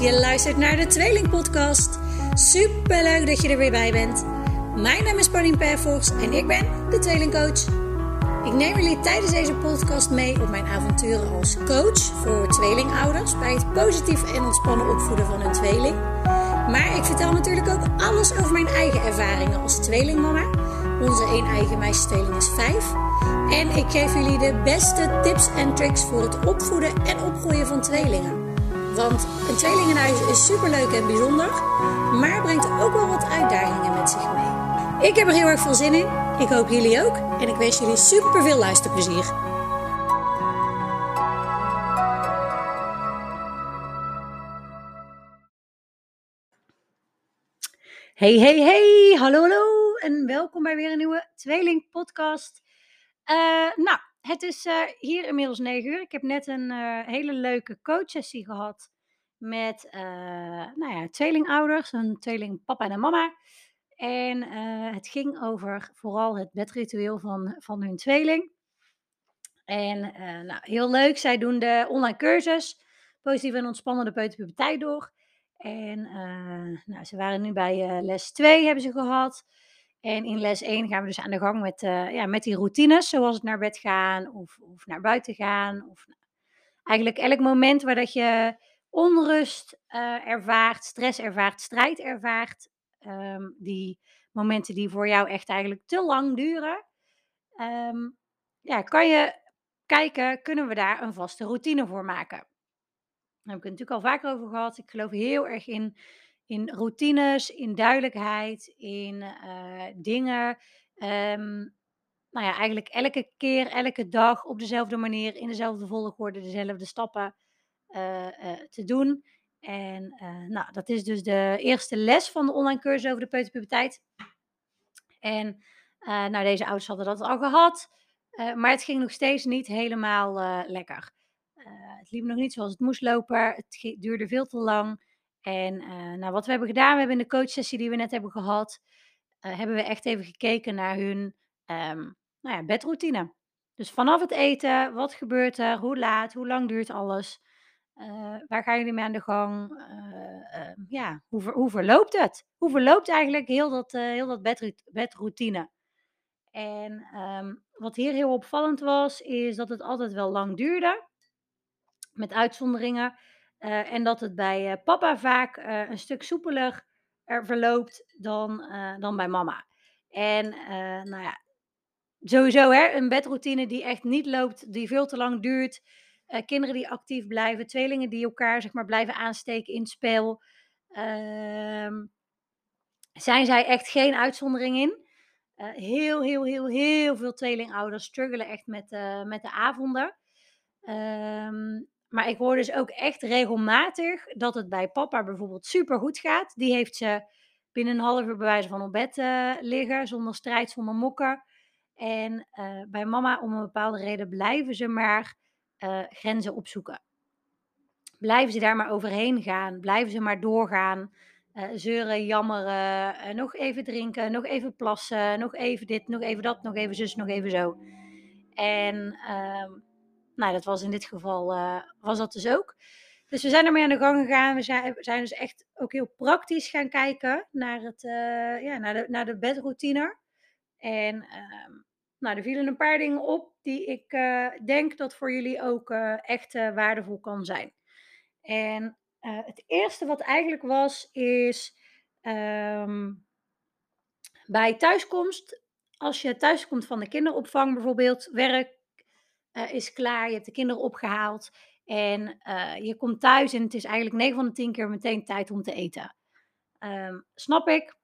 Je luistert naar de Tweeling Podcast. Super leuk dat je er weer bij bent. Mijn naam is Pauline Perfors en ik ben de Tweelingcoach. Ik neem jullie tijdens deze podcast mee op mijn avonturen als coach voor tweelingouders bij het positief en ontspannen opvoeden van hun tweeling. Maar ik vertel natuurlijk ook alles over mijn eigen ervaringen als tweelingmama. Onze één eigen meisjestweeling is vijf. En ik geef jullie de beste tips en tricks voor het opvoeden en opgroeien van tweelingen. Want een tweelingenhuis is superleuk en bijzonder, maar brengt ook wel wat uitdagingen met zich mee. Ik heb er heel erg veel zin in. Ik hoop jullie ook. En ik wens jullie super veel luisterplezier. Hey, hey, hey, hallo, hallo en welkom bij weer een nieuwe Tweeling podcast. Uh, nou, het is uh, hier inmiddels 9 uur. Ik heb net een uh, hele leuke coachsessie gehad met nou ja, tweelingouders, een tweeling papa en een mama. En het ging over vooral het bedritueel van, van hun tweeling. En nou, heel leuk, zij doen de online cursus Positief en ontspannende peuterpuberteit door. En nou, ze waren nu bij les 2 hebben ze gehad. En in les 1 gaan we dus aan de gang met, uh, ja, met die routines, zoals het naar bed gaan of, of naar buiten gaan. Of eigenlijk elk moment waar dat je onrust uh, ervaart, stress ervaart, strijd ervaart. Um, die momenten die voor jou echt eigenlijk te lang duren. Um, ja, kan je kijken, kunnen we daar een vaste routine voor maken? Daar heb ik het natuurlijk al vaker over gehad. Ik geloof heel erg in in routines, in duidelijkheid, in uh, dingen. Um, nou ja, eigenlijk elke keer, elke dag op dezelfde manier, in dezelfde volgorde, dezelfde stappen uh, uh, te doen. En nou, dat is dus de eerste les van de online cursus over de peuterpuberteit. En nou, deze ouders hadden dat al gehad, maar het ging nog steeds niet helemaal lekker. het liep nog niet zoals het moest lopen, het duurde veel te lang. En uh, nou, wat we hebben gedaan, we hebben in de coachsessie die we net hebben gehad, uh, hebben we echt even gekeken naar hun um, nou ja, bedroutine. Dus vanaf het eten, wat gebeurt er, hoe laat, hoe lang duurt alles, uh, waar gaan jullie mee aan de gang, ehm, ja, hoe, ver, hoe verloopt het? Hoe verloopt eigenlijk heel dat, heel dat bedroutine? En um, wat hier heel opvallend was, is dat het altijd wel lang duurde, met uitzonderingen. Uh, en dat het bij uh, papa vaak uh, een stuk soepeler verloopt dan, dan bij mama. En nou ja, sowieso hè, een bedroutine die echt niet loopt, die veel te lang duurt. kinderen die actief blijven, tweelingen die elkaar zeg maar, blijven aansteken in het spel. Ehm, zijn zij echt geen uitzondering in? heel, heel, heel, heel veel tweelingouders struggelen echt met, met de avonden. Um, maar ik hoor dus ook echt regelmatig dat het bij papa bijvoorbeeld super goed gaat. Die heeft ze binnen een half uur bewijzen van op bed uh, liggen, zonder strijd, zonder mokken. En uh, bij mama, om een bepaalde reden, blijven ze maar uh, grenzen opzoeken. Blijven ze daar maar overheen gaan, blijven ze maar doorgaan. zeuren, jammeren, nog even drinken, nog even plassen, nog even dit, nog even dat, nog even zus, nog even zo. En ehm, nou, dat was in dit geval, uh, was dat dus ook. Dus we zijn ermee aan de gang gegaan. We zijn, zijn dus echt ook heel praktisch gaan kijken naar, het, uh, ja, naar, de, naar de bedroutine. En uh, nou, er vielen een paar dingen op die ik uh, denk dat voor jullie ook echt waardevol kan zijn. En het eerste wat eigenlijk was, is um, bij thuiskomst, als je thuiskomt van de kinderopvang bijvoorbeeld, werk, uh, is klaar, je hebt de kinderen opgehaald en uh, je komt thuis en het is eigenlijk 9 van de 10 keer meteen tijd om te eten. Um, snap ik.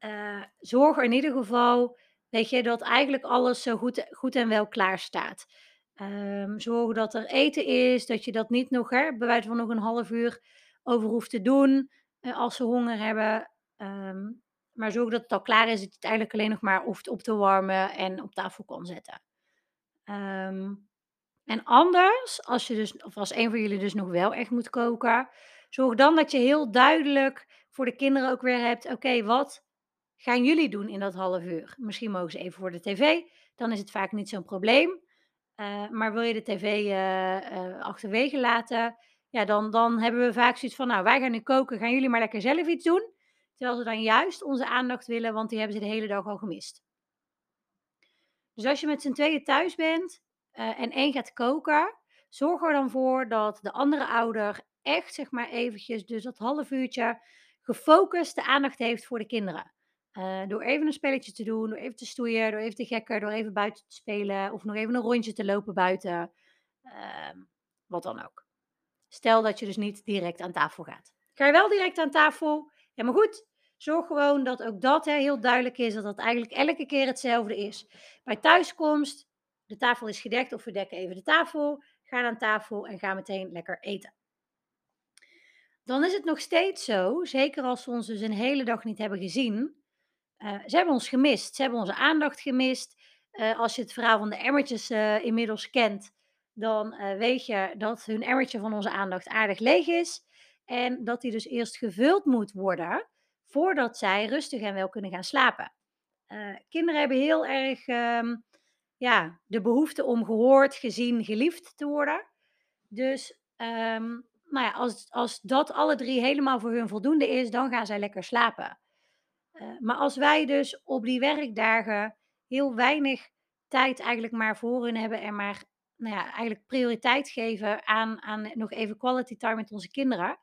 Uh, zorg er in ieder geval, weet je, dat eigenlijk alles zo goed, goed en wel klaar staat. Um, zorg dat er eten is, dat je dat niet nog, hè, bij wijze van nog een half uur over hoeft te doen als ze honger hebben. Um, maar zorg dat het al klaar is, dat je het eigenlijk alleen nog maar hoeft op te warmen en op tafel kan zetten. En anders, als je dus, of als een van jullie dus nog wel echt moet koken, zorg dan dat je heel duidelijk voor de kinderen ook weer hebt: oké, wat gaan jullie doen in dat half uur? Misschien mogen ze even voor de tv, dan is het vaak niet zo'n probleem. Uh, maar wil je de tv uh, uh, achterwege laten, ja, dan, dan hebben we vaak zoiets van, nou, wij gaan nu koken, gaan jullie maar lekker zelf iets doen. Terwijl ze dan juist onze aandacht willen, want die hebben ze de hele dag al gemist. Dus als je met z'n tweeën thuis bent uh, en één gaat koken, zorg er dan voor dat de andere ouder echt, zeg maar eventjes, dus dat half uurtje, gefocust de aandacht heeft voor de kinderen. Uh, door even een spelletje te doen, door even te stoeien, door even te gekken, door even buiten te spelen of nog even een rondje te lopen buiten. Uh, wat dan ook. Stel dat je dus niet direct aan tafel gaat. Ga je wel direct aan tafel? Ja, maar goed. Zorg gewoon dat ook dat hè, heel duidelijk is, dat dat eigenlijk elke keer hetzelfde is. Bij thuiskomst, de tafel is gedekt of we dekken even de tafel. Ga aan tafel en ga meteen lekker eten. Dan is het nog steeds zo, zeker als we ons dus een hele dag niet hebben gezien. Uh, ze hebben ons gemist, ze hebben onze aandacht gemist. Uh, als je het verhaal van de emmertjes uh, inmiddels kent, dan weet je dat hun emmertje van onze aandacht aardig leeg is. En dat die dus eerst gevuld moet worden voordat zij rustig en wel kunnen gaan slapen. kinderen hebben heel erg um, ja, de behoefte om gehoord, gezien, geliefd te worden. Dus um, nou ja, als, als dat alle drie helemaal voor hun voldoende is, dan gaan zij lekker slapen. Uh, maar als wij dus op die werkdagen heel weinig tijd eigenlijk maar voor hun hebben en maar nou ja, eigenlijk prioriteit geven aan, aan nog even quality time met onze kinderen,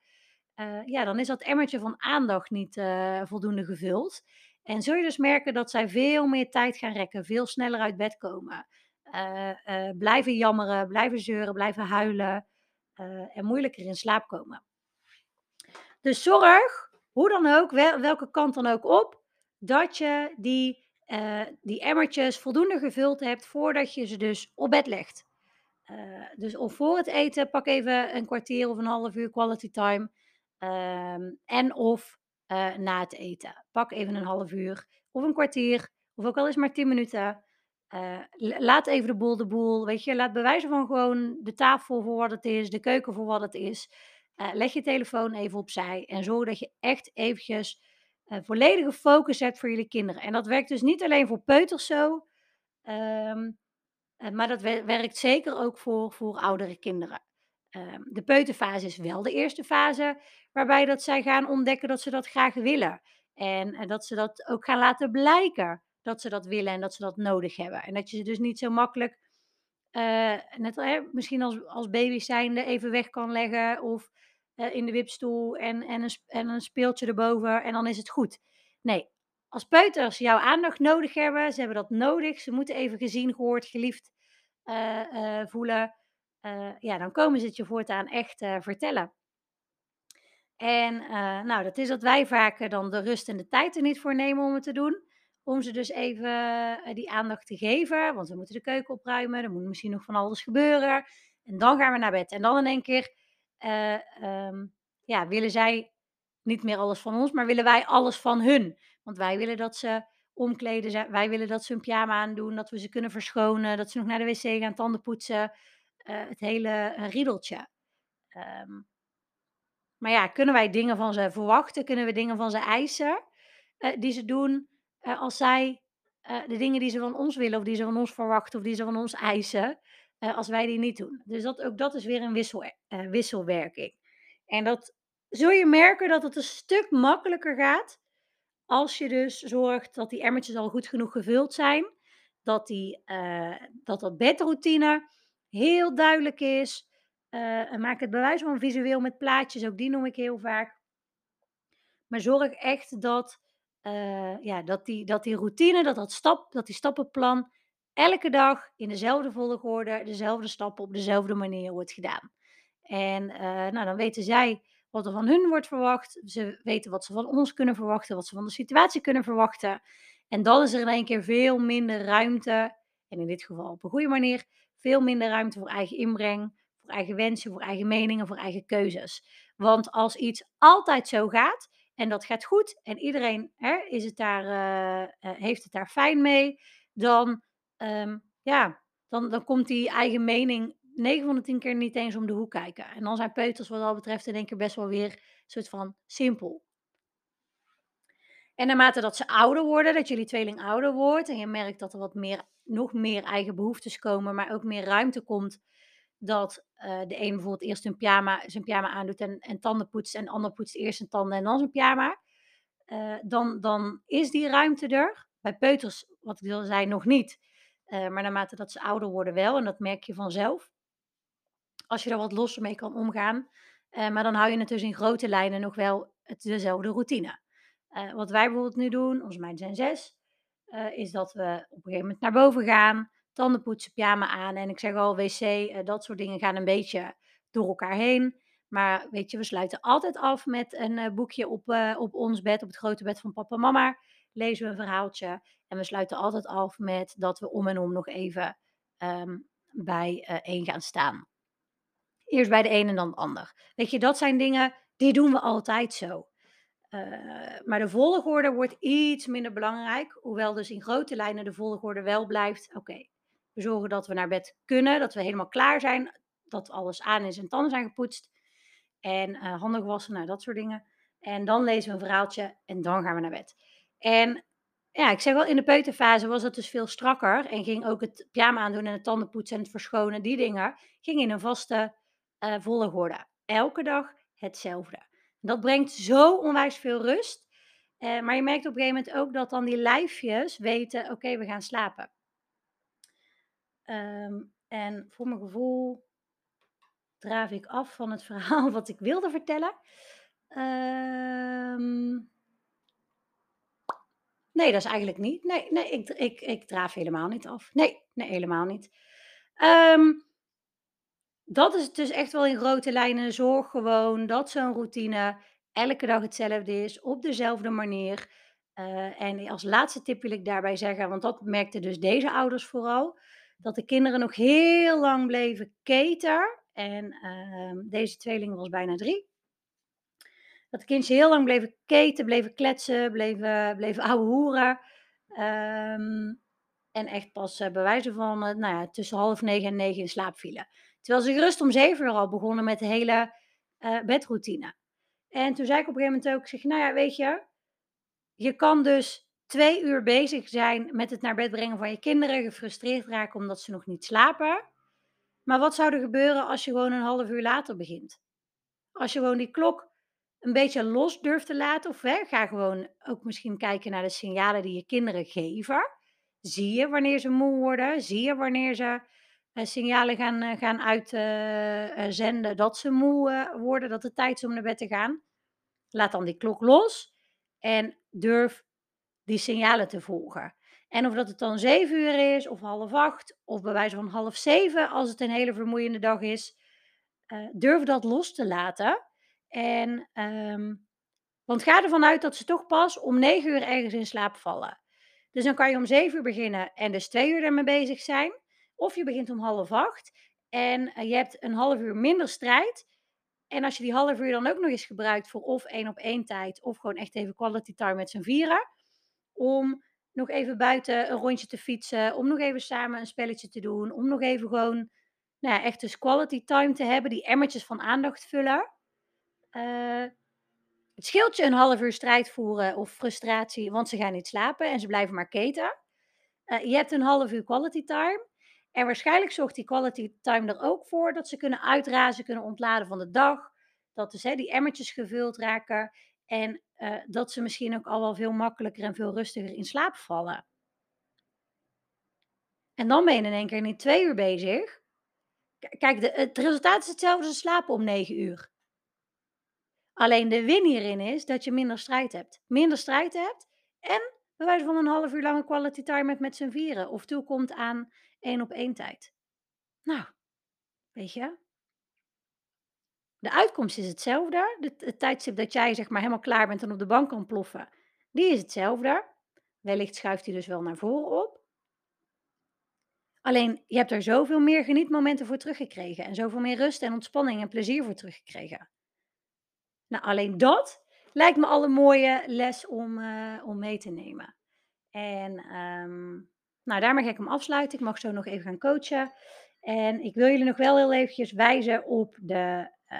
uh, ja, dan is dat emmertje van aandacht niet uh, voldoende gevuld. En zul je dus merken dat zij veel meer tijd gaan rekken, veel sneller uit bed komen, blijven jammeren, blijven zeuren, blijven huilen en moeilijker in slaap komen. Dus zorg hoe dan ook, wel, welke kant dan ook op, dat je die, die emmertjes voldoende gevuld hebt voordat je ze dus op bed legt. Dus of voor het eten, pak even een kwartier of een half uur quality time. Uh, en of uh, na het eten. Pak even een half uur of een kwartier, of ook al eens maar 10 minuten. laat even de boel de boel. Weet je, laat bewijzen van gewoon de tafel voor wat het is, de keuken voor wat het is. Uh, leg je telefoon even opzij en zorg dat je echt eventjes volledige focus hebt voor jullie kinderen. En dat werkt dus niet alleen voor peuters zo, uh, maar dat werkt zeker ook voor, voor oudere kinderen. Um, de peuterfase is wel de eerste fase waarbij dat zij gaan ontdekken dat ze dat graag willen. En dat ze dat ook gaan laten blijken dat ze dat willen en dat ze dat nodig hebben. En dat je ze dus niet zo makkelijk, net, hè, misschien als, als baby zijnde, even weg kan leggen of uh, in de wipstoel en, en, een, en een speeltje erboven en dan is het goed. Nee, als peuters jouw aandacht nodig hebben, ze hebben dat nodig, ze moeten even gezien, gehoord, geliefd uh, voelen, ja, dan komen ze het je voortaan echt vertellen. En nou, dat is dat wij vaak dan de rust en de tijd er niet voor nemen om het te doen. Om ze dus even die aandacht te geven. Want we moeten de keuken opruimen. Er moet misschien nog van alles gebeuren. En dan gaan we naar bed. En dan in één keer um, ja, willen zij niet meer alles van ons, maar willen wij alles van hun. Want wij willen dat ze omkleden, wij willen dat ze een pyjama aandoen, dat we ze kunnen verschonen, dat ze nog naar de wc gaan, tanden poetsen, uh, het hele riedeltje. Um, maar ja, kunnen wij dingen van ze verwachten? Kunnen we dingen van ze eisen uh, die ze doen als zij de dingen die ze van ons willen of die ze van ons verwachten of die ze van ons eisen, als wij die niet doen. Dus dat, ook dat is weer een wissel, wisselwerking. En dat zul je merken dat het een stuk makkelijker gaat als je dus zorgt dat die emmertjes al goed genoeg gevuld zijn. Dat, die, dat dat bedroutine heel duidelijk is. en maak het bewijs van visueel met plaatjes, ook die noem ik heel vaak. Maar zorg echt dat, ja, dat, die, dat die routine, dat, dat, stap, dat die stappenplan elke dag in dezelfde volgorde, dezelfde stappen op dezelfde manier wordt gedaan. En uh, nou, dan weten zij wat er van hun wordt verwacht. Ze weten wat ze van ons kunnen verwachten, wat ze van de situatie kunnen verwachten. En dan is er in één keer veel minder ruimte, en in dit geval op een goede manier, veel minder ruimte voor eigen inbreng, voor eigen wensen, voor eigen meningen, voor eigen keuzes. Want als iets altijd zo gaat, en dat gaat goed, en iedereen hè, is het daar, uh, heeft het daar fijn mee, dan um, ja, dan, dan komt die eigen mening 9 van de 10 keer niet eens om de hoek kijken. En dan zijn peuters wat dat betreft in één keer best wel weer een soort van simpel. En naarmate dat ze ouder worden, dat jullie tweeling ouder wordt en je merkt dat er wat meer, nog meer eigen behoeftes komen, maar ook meer ruimte komt dat uh, de een bijvoorbeeld eerst een pyjama, zijn pyjama aandoet en, en tanden poetst en de ander poetst eerst zijn tanden en dan zijn pyjama. Uh, dan, dan is die ruimte er. Bij peuters, wat ik al zei, nog niet. Uh, maar naarmate dat ze ouder worden wel, en dat merk je vanzelf. Als je er wat losser mee kan omgaan. maar dan hou je het dus in grote lijnen nog wel het, dezelfde routine. Wat wij bijvoorbeeld nu doen, onze meiden zijn zes, is dat we op een gegeven moment naar boven gaan tanden poetsen, pyjama aan. En ik zeg al, wc, uh, dat soort dingen gaan een beetje door elkaar heen. Maar weet je, we sluiten altijd af met een boekje op, op ons bed, op het grote bed van papa en mama. Lezen we een verhaaltje. En we sluiten altijd af met dat we om en om nog even um, bij één gaan staan. Eerst bij de een en dan de ander. Weet je, dat zijn dingen, die doen we altijd zo. Maar de volgorde wordt iets minder belangrijk. Hoewel dus in grote lijnen de volgorde wel blijft. Oké, we zorgen dat we naar bed kunnen, dat we helemaal klaar zijn, dat alles aan is en tanden zijn gepoetst. En uh, handen gewassen, nou dat soort dingen. En dan lezen we een verhaaltje en dan gaan we naar bed. En ja, ik zeg wel, in de peuterfase was het dus veel strakker. En ging ook het pyjama aandoen en het tandenpoetsen en het verschonen, die dingen, ging in een vaste uh, volgorde. Elke dag hetzelfde. Dat brengt zo onwijs veel rust. Uh, maar je merkt op een gegeven moment ook dat dan die lijfjes weten, oké, we gaan slapen. Um, en voor mijn gevoel draaf ik af van het verhaal wat ik wilde vertellen. Um, nee, dat is eigenlijk niet. Nee, nee ik, ik, ik draaf helemaal niet af. Nee, nee helemaal niet. Um, dat is dus echt wel in grote lijnen. Zorg gewoon dat zo'n routine elke dag hetzelfde is, op dezelfde manier. Uh, en als laatste tip wil ik daarbij zeggen, want dat merkten dus deze ouders vooral dat de kinderen nog heel lang bleven keten. En uh, deze tweeling was bijna drie. Dat de kindjes heel lang bleven keten, bleven kletsen, bleven, bleven ouwe hoeren. Um, en echt pas uh, bij wijze van uh, nou ja, tussen half negen en negen in slaap vielen. Terwijl ze gerust om zeven uur al begonnen met de hele uh, bedroutine. En toen zei ik op een gegeven moment ook, zeg, nou ja, weet je, je kan dus twee uur bezig zijn met het naar bed brengen van je kinderen, gefrustreerd raken omdat ze nog niet slapen. Maar wat zou er gebeuren als je gewoon een half uur later begint? Als je gewoon die klok een beetje los durft te laten, of ga gewoon ook misschien kijken naar de signalen die je kinderen geven. Zie je wanneer ze moe worden? Zie je wanneer ze uh, signalen gaan, uh, gaan uitzenden uh, dat ze moe worden, dat het tijd is om naar bed te gaan? Laat dan die klok los en durf die signalen te volgen. En of dat het dan zeven uur is, of half acht, of bij wijze van half zeven, als het een hele vermoeiende dag is, durf dat los te laten. En, um, want ga ervan uit dat ze toch pas om negen uur ergens in slaap vallen. Dus dan kan je om zeven uur beginnen en dus twee uur ermee bezig zijn. Of je begint om half acht en uh, je hebt een half uur minder strijd. En als je die half uur dan ook nog eens gebruikt voor of één op één tijd, of gewoon echt even quality time met z'n vieren om nog even buiten een rondje te fietsen, om nog even samen een spelletje te doen, om nog even gewoon nou ja, echt dus quality time te hebben, die emmertjes van aandacht vullen. Uh, het scheelt je een half uur strijd voeren of frustratie, want ze gaan niet slapen en ze blijven maar keten. Uh, je hebt een half uur quality time. En waarschijnlijk zorgt die quality time er ook voor dat ze kunnen uitrazen, kunnen ontladen van de dag. Dat dus hè, die emmertjes gevuld raken. En uh, dat ze misschien ook al wel veel makkelijker en veel rustiger in slaap vallen. En dan ben je in één keer niet twee uur bezig. Kijk, de, het resultaat is hetzelfde als slapen om negen uur. Alleen de win hierin is dat je minder strijd hebt. Minder strijd hebt en bij wijze van een half uur lange quality time hebt met z'n vieren. Of toekomt aan één op één tijd. Nou, weet je, de uitkomst is hetzelfde. Het, het tijdstip dat jij zeg maar helemaal klaar bent en op de bank kan ploffen, die is hetzelfde. Wellicht schuift hij dus wel naar voren op. Alleen, je hebt er zoveel meer genietmomenten voor teruggekregen. En zoveel meer rust en ontspanning en plezier voor teruggekregen. Nou, alleen dat lijkt me al een mooie les om, uh, om mee te nemen. En um, nou, daarmee ga ik hem afsluiten. Ik mag zo nog even gaan coachen. En ik wil jullie nog wel heel eventjes wijzen op de uh,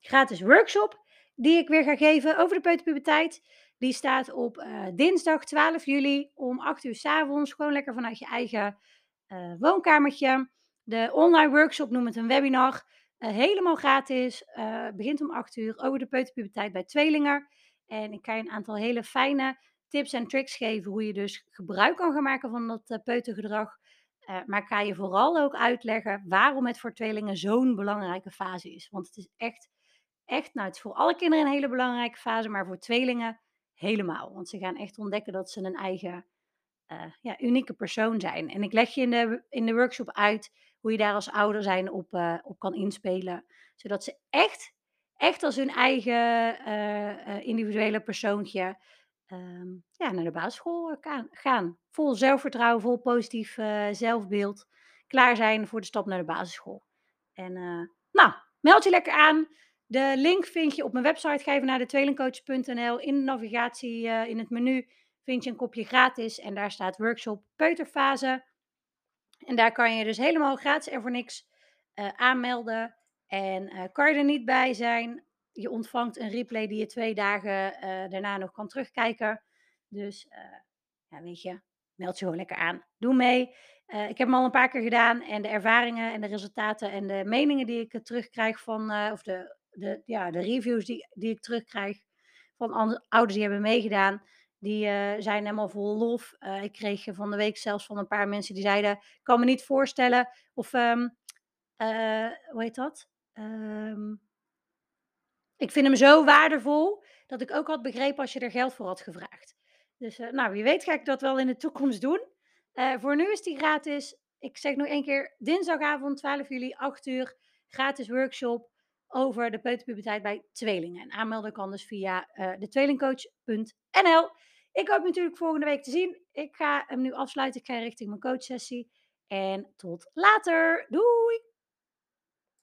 gratis workshop die ik weer ga geven over de peuterpuberteit. Die staat op uh, dinsdag 12 juli om 8 uur s avonds. Gewoon lekker vanuit je eigen uh, woonkamertje. De online workshop, noem het een webinar, uh, helemaal gratis. Uh, begint om 8 uur over de peuterpuberteit bij tweelingen. En ik kan je een aantal hele fijne tips en tricks geven hoe je dus gebruik kan gaan maken van dat uh, maar ik ga je vooral ook uitleggen waarom het voor tweelingen zo'n belangrijke fase is. Want het is echt, echt, nou het is voor alle kinderen een hele belangrijke fase, maar voor tweelingen helemaal. Want ze gaan echt ontdekken dat ze een eigen ja, unieke persoon zijn. En ik leg je in de, in de workshop uit hoe je daar als ouder zijn op, uh, op kan inspelen. Zodat ze echt, echt als hun eigen uh, individuele persoontje um, ja, naar de basisschool gaan. Vol zelfvertrouwen, vol positief zelfbeeld. Klaar zijn voor de stap naar de basisschool. En nou, meld je lekker aan. De link vind je op mijn website. Ga even naar de tweelingcoach.nl. In de navigatie, in het menu vind je een kopje gratis en daar staat workshop peuterfase. En daar kan je dus helemaal gratis en voor niks uh, aanmelden. En uh, kan je er niet bij zijn, je ontvangt een replay die je twee dagen uh, daarna nog kan terugkijken. Dus ja, weet je, meld je gewoon lekker aan. Doe mee. ik heb hem al een paar keer gedaan en de ervaringen en de resultaten en de meningen die ik terugkrijg van, of de, de, ja, de reviews die, die ik terugkrijg van ouders die hebben meegedaan, die uh, zijn helemaal vol lof. Uh, ik kreeg van de week zelfs van een paar mensen die zeiden: Ik kan me niet voorstellen. Of um, uh, hoe heet dat? Um, ik vind hem zo waardevol dat ik ook had begrepen als je er geld voor had gevraagd. Dus nou, wie weet ga ik dat wel in de toekomst doen. voor nu is die gratis. Ik zeg nog één keer: dinsdagavond 12 juli, 8 uur. Gratis workshop over de peuterpuberteit bij tweelingen. En aanmelden kan dus via uh, de tweelingcoach.nl. Ik hoop natuurlijk volgende week te zien. Ik ga hem nu afsluiten. Ik ga richting mijn coachsessie. En tot later. Doei!